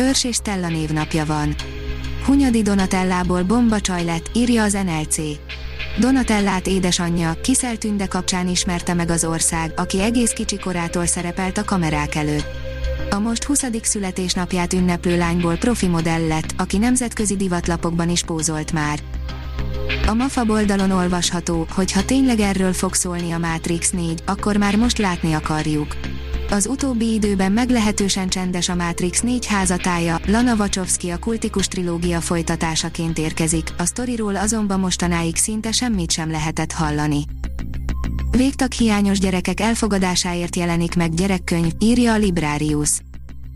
Őrs és Stella névnapja van. Hunyadi Donatellából bombacsaj lett, írja az NLC. Donatellát édesanyja, Kiszel Tünde kapcsán ismerte meg az ország, aki egész kicsi korától szerepelt a kamerák előtt. A most 20. születésnapját ünneplő lányból profi modell lett, aki nemzetközi divatlapokban is pózolt már. A MAFA oldalon olvasható, hogy ha tényleg erről fog szólni a Matrix 4, akkor már most látni akarjuk. Az utóbbi időben meglehetősen csendes a Matrix 4 házatája, Lana Wachowski a kultikus trilógia folytatásaként érkezik, a sztoriról azonban mostanáig szinte semmit sem lehetett hallani. Végtag hiányos gyerekek elfogadásáért jelenik meg gyerekkönyv, írja a Librarius.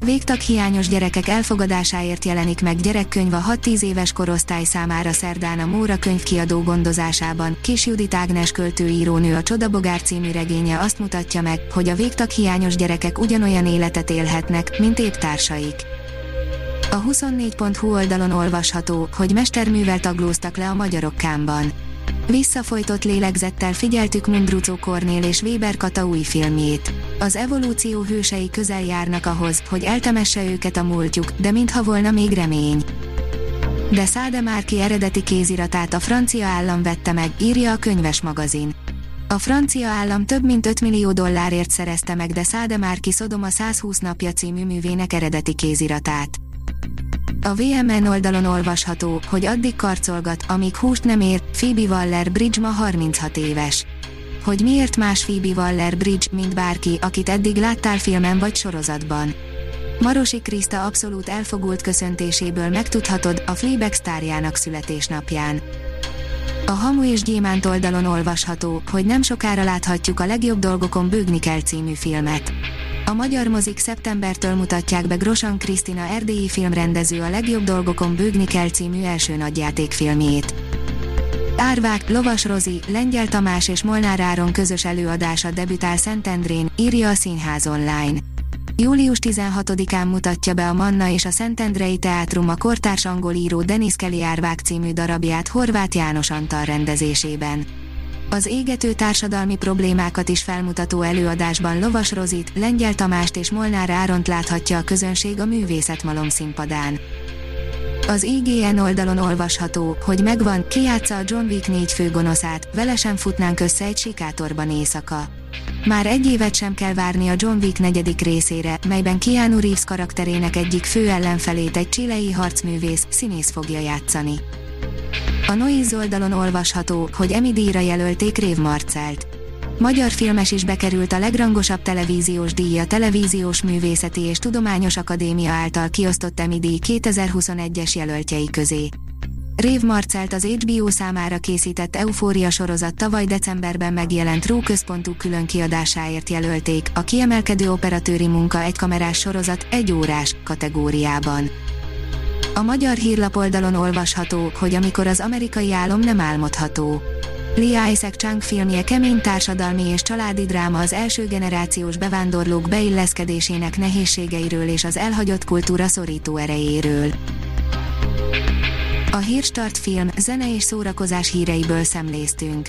Végtag hiányos gyerekek elfogadásáért jelenik meg gyerekkönyv a 6-10 éves korosztály számára szerdán a Móra könyvkiadó gondozásában. Kis Judit Ágnes költőírónő a Csodabogár című regénye azt mutatja meg, hogy a végtag hiányos gyerekek ugyanolyan életet élhetnek, mint épp társaik. A 24.hu oldalon olvasható, hogy mesterművel taglóztak le a magyarok kámban. Visszafolytott lélegzettel figyeltük Mundrucó Kornél és Weber Kata új filmjét. Az evolúció hősei közel járnak ahhoz, hogy eltemesse őket a múltjuk, de mintha volna még remény. De Száde Márki eredeti kéziratát a francia állam vette meg, írja a könyves magazin. A francia állam több mint 5 millió dollárért szerezte meg de Száde Márki Szodoma 120 napja című művének eredeti kéziratát. A VMN oldalon olvasható, hogy addig karcolgat, amíg húst nem ér, Phoebe Waller-Bridge ma 36 éves. Hogy miért más Phoebe Waller-Bridge, mint bárki, akit eddig láttál filmen vagy sorozatban. Marosi Kriszta abszolút elfogult köszöntéséből megtudhatod a Fleabag sztárjának születésnapján. A Hamu és Gyémánt oldalon olvasható, hogy nem sokára láthatjuk a legjobb dolgokon bőgni kell című filmet. A magyar mozik szeptembertől mutatják be Grosan Krisztina erdélyi filmrendező a legjobb dolgokon bőgni kell című első nagyjátékfilmjét. Árvák, Lovas Rozi, Lengyel Tamás és Molnár Áron közös előadása debütál Szentendrén, írja a Színház online. Július 16-án mutatja be a Manna és a Szentendrei Teátrum a kortárs angol író Denis Kelly Árvák című darabját Horváth János Antal rendezésében. Az égető társadalmi problémákat is felmutató előadásban Lovas Rozit, Lengyel Tamást és Molnár Áront láthatja a közönség a művészetmalom színpadán. Az IGN oldalon olvasható, hogy megvan, kiátsza a John Wick négy főgonoszát, vele sem futnánk össze egy sikátorban éjszaka. Már egy évet sem kell várni a John Wick negyedik részére, melyben Keanu Reeves karakterének egyik fő ellenfelét egy csilei harcművész, színész fogja játszani. A Noise oldalon olvasható, hogy Emmy díjra jelölték Rév Marcelt. Magyar filmes is bekerült a legrangosabb televíziós díj a Televíziós Művészeti és Tudományos Akadémia által kiosztott Emmy díj 2021-es jelöltjei közé. Rév Marcelt az HBO számára készített Eufória sorozat tavaly decemberben megjelent Ró központú külön kiadásáért jelölték, a kiemelkedő operatőri munka egy kamerás sorozat, egy órás kategóriában. A magyar hírlap oldalon olvasható, hogy amikor az amerikai álom nem álmodható. Lee Isaac Chung filmje kemény társadalmi és családi dráma az első generációs bevándorlók beilleszkedésének nehézségeiről és az elhagyott kultúra szorító erejéről. A Hírstart film, zene és szórakozás híreiből szemléztünk.